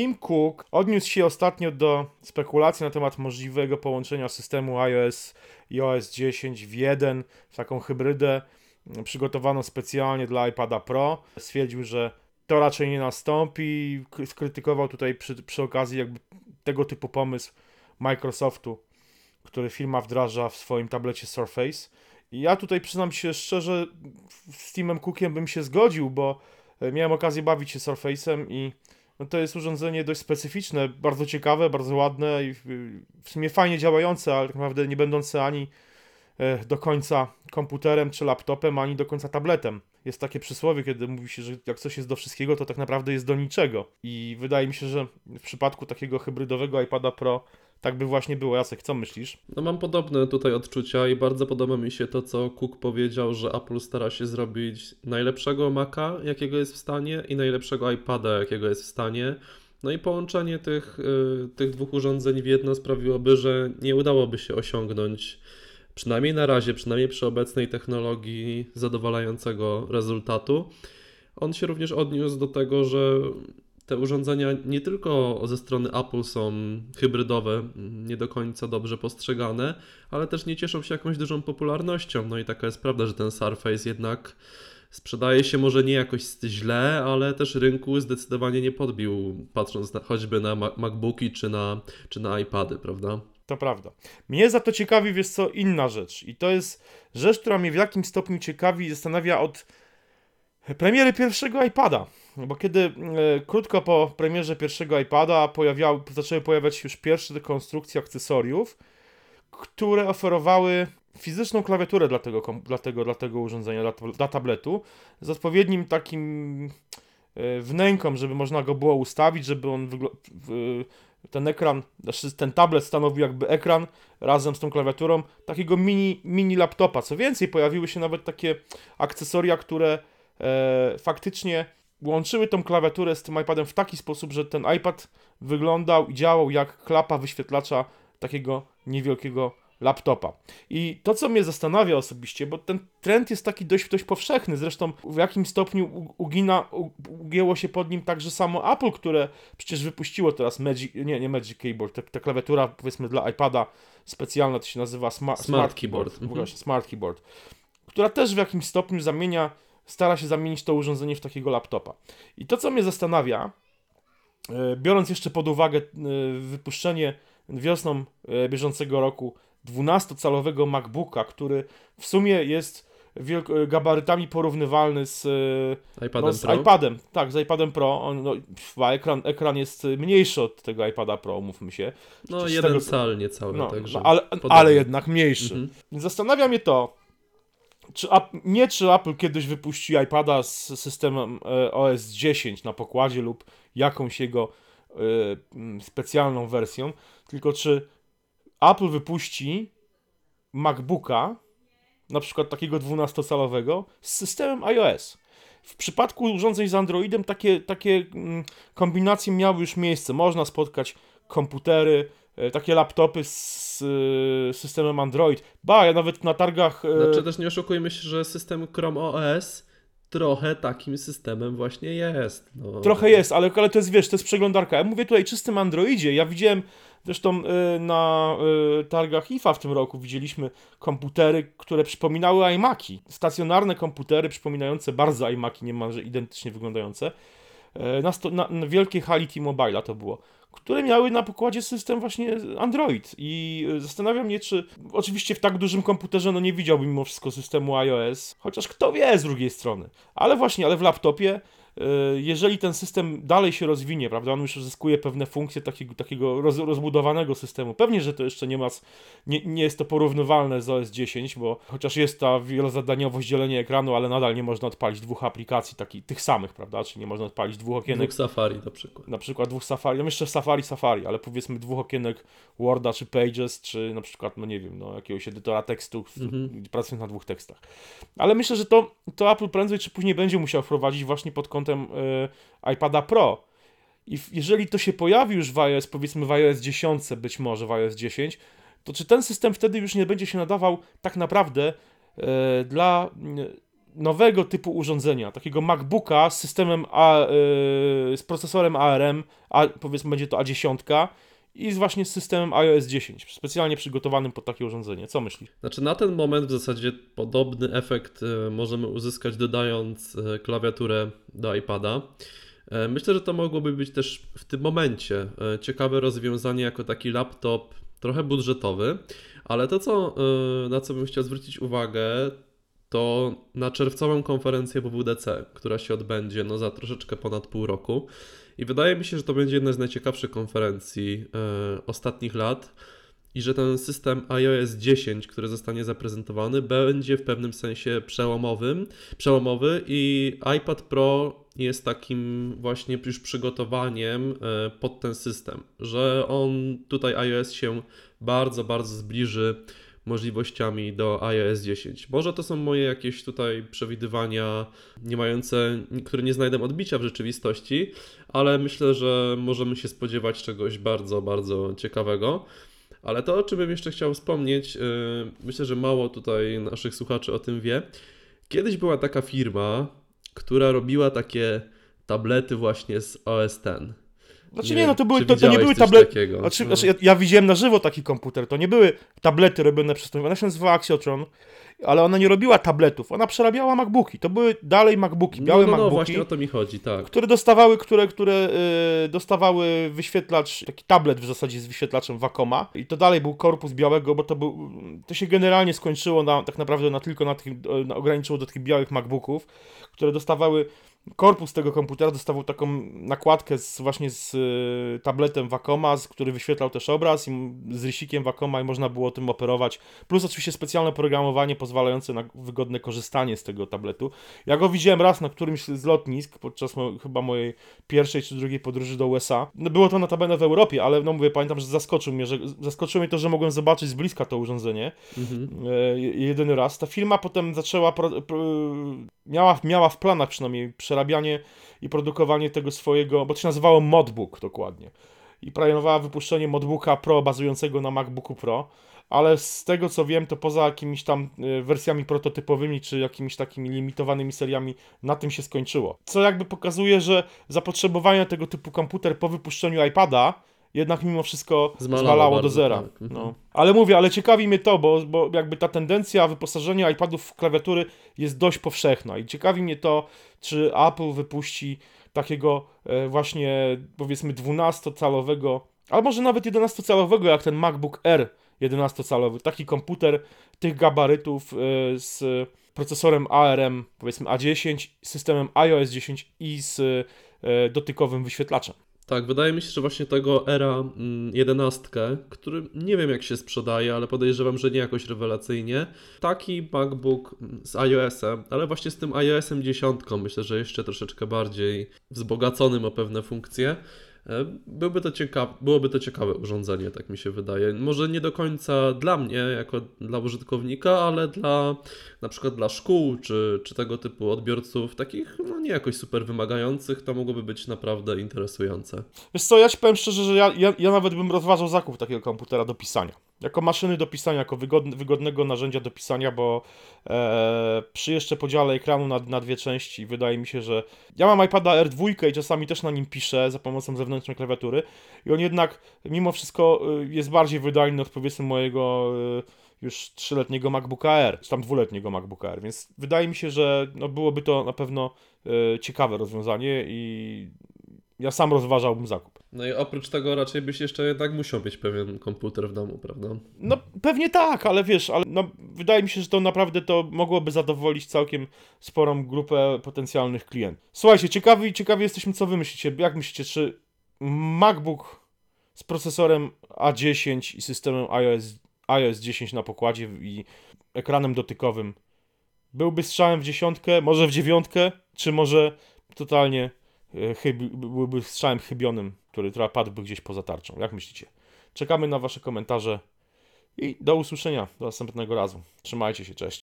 Tim Cook odniósł się ostatnio do spekulacji na temat możliwego połączenia systemu iOS i OS 10 w jeden, w taką hybrydę przygotowaną specjalnie dla iPada Pro. Stwierdził, że to raczej nie nastąpi. Skrytykował tutaj przy, przy okazji jakby tego typu pomysł Microsoftu, który firma wdraża w swoim tablecie Surface. I ja tutaj przyznam się szczerze, z Timem Cookiem bym się zgodził, bo miałem okazję bawić się Surface'em i no to jest urządzenie dość specyficzne, bardzo ciekawe, bardzo ładne i w sumie fajnie działające, ale tak naprawdę nie będące ani e, do końca komputerem czy laptopem, ani do końca tabletem. Jest takie przysłowie, kiedy mówi się, że jak coś jest do wszystkiego, to tak naprawdę jest do niczego. I wydaje mi się, że w przypadku takiego hybrydowego iPada Pro tak by właśnie było. Jacek, co myślisz? No mam podobne tutaj odczucia i bardzo podoba mi się to, co Cook powiedział, że Apple stara się zrobić najlepszego Maca, jakiego jest w stanie i najlepszego iPada, jakiego jest w stanie. No i połączenie tych, yy, tych dwóch urządzeń w jedno sprawiłoby, że nie udałoby się osiągnąć przynajmniej na razie, przynajmniej przy obecnej technologii zadowalającego rezultatu. On się również odniósł do tego, że te urządzenia nie tylko ze strony Apple są hybrydowe, nie do końca dobrze postrzegane, ale też nie cieszą się jakąś dużą popularnością. No i taka jest prawda, że ten Surface jednak sprzedaje się może nie jakoś źle, ale też rynku zdecydowanie nie podbił, patrząc na, choćby na MacBooki czy na, czy na iPady, prawda? To prawda. Mnie za to ciekawi, wiesz co, inna rzecz. I to jest rzecz, która mnie w jakim stopniu ciekawi i zastanawia od premiery pierwszego iPada. Bo kiedy e, krótko po premierze pierwszego iPada pojawiały, zaczęły pojawiać się już pierwsze konstrukcje akcesoriów, które oferowały fizyczną klawiaturę dla tego, dla tego, dla tego urządzenia, dla, dla tabletu, z odpowiednim takim e, wnęką, żeby można go było ustawić, żeby on ten ekran, znaczy ten tablet stanowił jakby ekran razem z tą klawiaturą takiego mini, mini laptopa. Co więcej, pojawiły się nawet takie akcesoria, które e, faktycznie łączyły tą klawiaturę z tym iPadem w taki sposób, że ten iPad wyglądał i działał jak klapa wyświetlacza takiego niewielkiego laptopa. I to, co mnie zastanawia osobiście, bo ten trend jest taki dość, dość powszechny, zresztą w jakim stopniu ugina, ugięło się pod nim także samo Apple, które przecież wypuściło teraz Magic, nie, nie Magic Keyboard, ta, klawiatura powiedzmy dla iPada specjalna, to się nazywa sma, Smart, Smart Keyboard, keyboard, mhm. Smart Keyboard, która też w jakimś stopniu zamienia stara się zamienić to urządzenie w takiego laptopa. I to, co mnie zastanawia, e, biorąc jeszcze pod uwagę e, wypuszczenie wiosną e, bieżącego roku 12-calowego MacBooka, który w sumie jest gabarytami porównywalny z iPadem, no, z Pro? iPadem. Tak, z iPadem Pro. On, no, ekran, ekran jest mniejszy od tego iPada Pro, umówmy się. No, jeden tego, cal niecały, no, także. No, ale, ale jednak mniejszy. Mhm. Zastanawia mnie to, czy, nie czy Apple kiedyś wypuści iPada z systemem e, OS 10 na pokładzie lub jakąś jego y, specjalną wersją, tylko czy Apple wypuści MacBooka, na przykład takiego 12-calowego, z systemem iOS. W przypadku urządzeń z Androidem takie, takie kombinacje miały już miejsce. Można spotkać komputery, E, takie laptopy z e, systemem Android. Ba, ja nawet na targach. E, znaczy też nie oszukujmy się, że system Chrome OS trochę takim systemem właśnie jest. No. Trochę jest, ale, ale to jest, wiesz, to jest przeglądarka. Ja mówię tutaj czystym Androidzie. Ja widziałem zresztą na targach IFA w tym roku widzieliśmy komputery, które przypominały iMaki. Stacjonarne komputery przypominające bardzo iMaki, niemalże identycznie wyglądające. Na, sto, na, na wielkiej hali T-Mobile'a to było które miały na pokładzie system właśnie Android. I e, zastanawiam mnie, czy oczywiście w tak dużym komputerze no nie widziałbym mimo wszystko systemu iOS, chociaż kto wie z drugiej strony. Ale właśnie, ale w laptopie jeżeli ten system dalej się rozwinie, prawda, on już uzyskuje pewne funkcje takiego, takiego roz, rozbudowanego systemu. Pewnie, że to jeszcze nie ma, nie, nie jest to porównywalne z OS 10, bo chociaż jest ta wielozadaniowość dzielenie ekranu, ale nadal nie można odpalić dwóch aplikacji takich, tych samych, prawda, czyli nie można odpalić dwóch okienek. Dwóch Safari na przykład. Na przykład dwóch Safari, no jeszcze Safari, Safari, ale powiedzmy dwóch okienek Worda czy Pages, czy na przykład, no nie wiem, no jakiegoś edytora tekstu, mhm. pracując na dwóch tekstach. Ale myślę, że to, to Apple prędzej czy później będzie musiał wprowadzić właśnie pod kątem kątem y, iPada Pro. I jeżeli to się pojawi już w iOS, powiedzmy w iOS 10, być może w iOS 10, to czy ten system wtedy już nie będzie się nadawał tak naprawdę y, dla nowego typu urządzenia, takiego MacBooka z systemem A, yy, z procesorem ARM, a powiedzmy będzie to A10 i z właśnie z systemem iOS 10, specjalnie przygotowanym pod takie urządzenie. Co myślisz? Znaczy na ten moment w zasadzie podobny efekt e, możemy uzyskać dodając e, klawiaturę do iPada. E, Myślę, że to mogłoby być też w tym momencie ciekawe rozwiązanie jako taki laptop trochę budżetowy, ale to, co, na co bym chciał zwrócić uwagę, to na czerwcową konferencję WWDC, która się odbędzie no, za troszeczkę ponad pół roku. I wydaje mi się, że to będzie jedna z najciekawszych konferencji e, ostatnich lat i że ten system iOS 10, który zostanie zaprezentowany, będzie w pewnym sensie przełomowym, przełomowy i iPad Pro jest takim właśnie już przygotowaniem e, pod ten system, że on tutaj iOS się bardzo, bardzo zbliży możliwościami do iOS 10. Może to są moje jakieś tutaj przewidywania nie mające, które nie znajdą odbicia w rzeczywistości, ale myślę, że możemy się spodziewać czegoś bardzo, bardzo ciekawego. Ale to, o czym bym jeszcze chciał wspomnieć, yy, myślę, że mało tutaj naszych słuchaczy o tym wie. Kiedyś była taka firma, która robiła takie tablety właśnie z OS X. Znaczy Nie nie, no to, były, to, to nie były tablety. Znaczy, No. znaczy ja, ja widziałem na żywo taki komputer. To nie były tablety robione przez tą. Ona się nazywała Axiotron, ale ona nie robiła tabletów. Ona przerabiała MacBooki. To były dalej MacBooki, białe no, no, no, MacBooki. właśnie o to mi chodzi, tak. które dostawały, które, które y, dostawały wyświetlacz, taki tablet w zasadzie z wyświetlaczem Wacoma i to dalej był korpus białego, bo to był, to się generalnie skończyło na, tak naprawdę na tylko na tych, na, ograniczyło do tych białych MacBooków, które dostawały korpus tego komputera dostawał taką nakładkę z, właśnie z y, tabletem Wacoma, z, który wyświetlał też obraz i z rysikiem Wacoma i można było tym operować. Plus oczywiście specjalne programowanie pozwalające na wygodne korzystanie z tego tabletu. Ja go widziałem raz na którymś z lotnisk podczas mo- chyba mojej pierwszej czy drugiej podróży do USA. No, było to notabene w Europie, ale no mówię, pamiętam, że zaskoczył mnie, że zaskoczyło mnie to, że mogłem zobaczyć z bliska to urządzenie. Mhm. E, jedyny raz. Ta firma potem zaczęła, miała, miała w planach przynajmniej przerabianie i produkowanie tego swojego, bo to się nazywało Modbook dokładnie. I planowała wypuszczenie Modbooka Pro bazującego na MacBooku Pro, ale z tego co wiem, to poza jakimiś tam e, wersjami prototypowymi czy jakimiś takimi limitowanymi seriami na tym się skończyło. Co jakby pokazuje, że zapotrzebowanie na tego typu komputer po wypuszczeniu iPada jednak mimo wszystko Zmalało zmalało, do zera. tak. Mhm. No. Ale mówię, ale ciekawi mnie to, bo, bo jakby ta tendencja wyposażenia iPadów w klawiatury jest dość powszechna i ciekawi mnie to, czy Apple wypuści takiego e, właśnie powiedzmy 12-calowego, albo może nawet 11-calowego, jak ten MacBook Air 11-calowy, taki komputer tych gabarytów e, z procesorem ARM powiedzmy A10, systemem iOS 10 i z e, dotykowym wyświetlaczem. Tak, wydaje mi się, że właśnie tego Era mm, 11, który nie wiem jak się sprzedaje, ale podejrzewam, że nie jakoś rewelacyjnie. Taki MacBook mm, z iOS-em, ale właśnie z tym iOS-em 10 myślę, że jeszcze troszeczkę bardziej wzbogaconym o pewne funkcje. E, Byłby to ciekawe, byłoby to ciekawe urządzenie, tak mi się wydaje. Może nie do końca dla mnie, jako dla użytkownika, ale dla na przykład dla szkół czy, czy tego typu odbiorców, takich no, nie jakoś super wymagających, to mogłoby być naprawdę interesujące. Wiesz co, ja ci powiem szczerze, że ja, ja, ja nawet bym rozważał zakup takiego komputera do pisania. Jako maszyny do pisania, jako wygodne, wygodnego narzędzia do pisania, bo e, przy jeszcze podziale ekranu na, na dwie części wydaje mi się, że ja mam iPada R2 i czasami też na nim piszę za pomocą zewnętrznej klawiatury i on jednak mimo wszystko y, jest bardziej wydajny od powiedzmy mojego y, już trzyletniego MacBooka Air, czy tam dwuletniego MacBooka Air, więc wydaje mi się, że no, byłoby to na pewno y, ciekawe rozwiązanie i ja sam rozważałbym zakup. No i oprócz tego raczej byś jeszcze jednak musiał mieć pewien komputer w domu, prawda? No pewnie tak, ale wiesz, ale no, wydaje mi się, że to naprawdę to mogłoby zadowolić całkiem sporą grupę potencjalnych klientów. Słuchajcie, ciekawi, ciekawi jesteśmy, co wy myślicie. Jak myślicie, czy MacBook z procesorem A10 i systemem iOS, iOS 10 na pokładzie i ekranem dotykowym byłby strzałem w dziesiątkę, może w dziewiątkę, czy może totalnie chybi, byłby strzałem chybionym, który który padłby gdzieś poza tarczą? Jak myślicie? Czekamy na wasze komentarze i do usłyszenia do następnego razu. Trzymajcie się, cześć.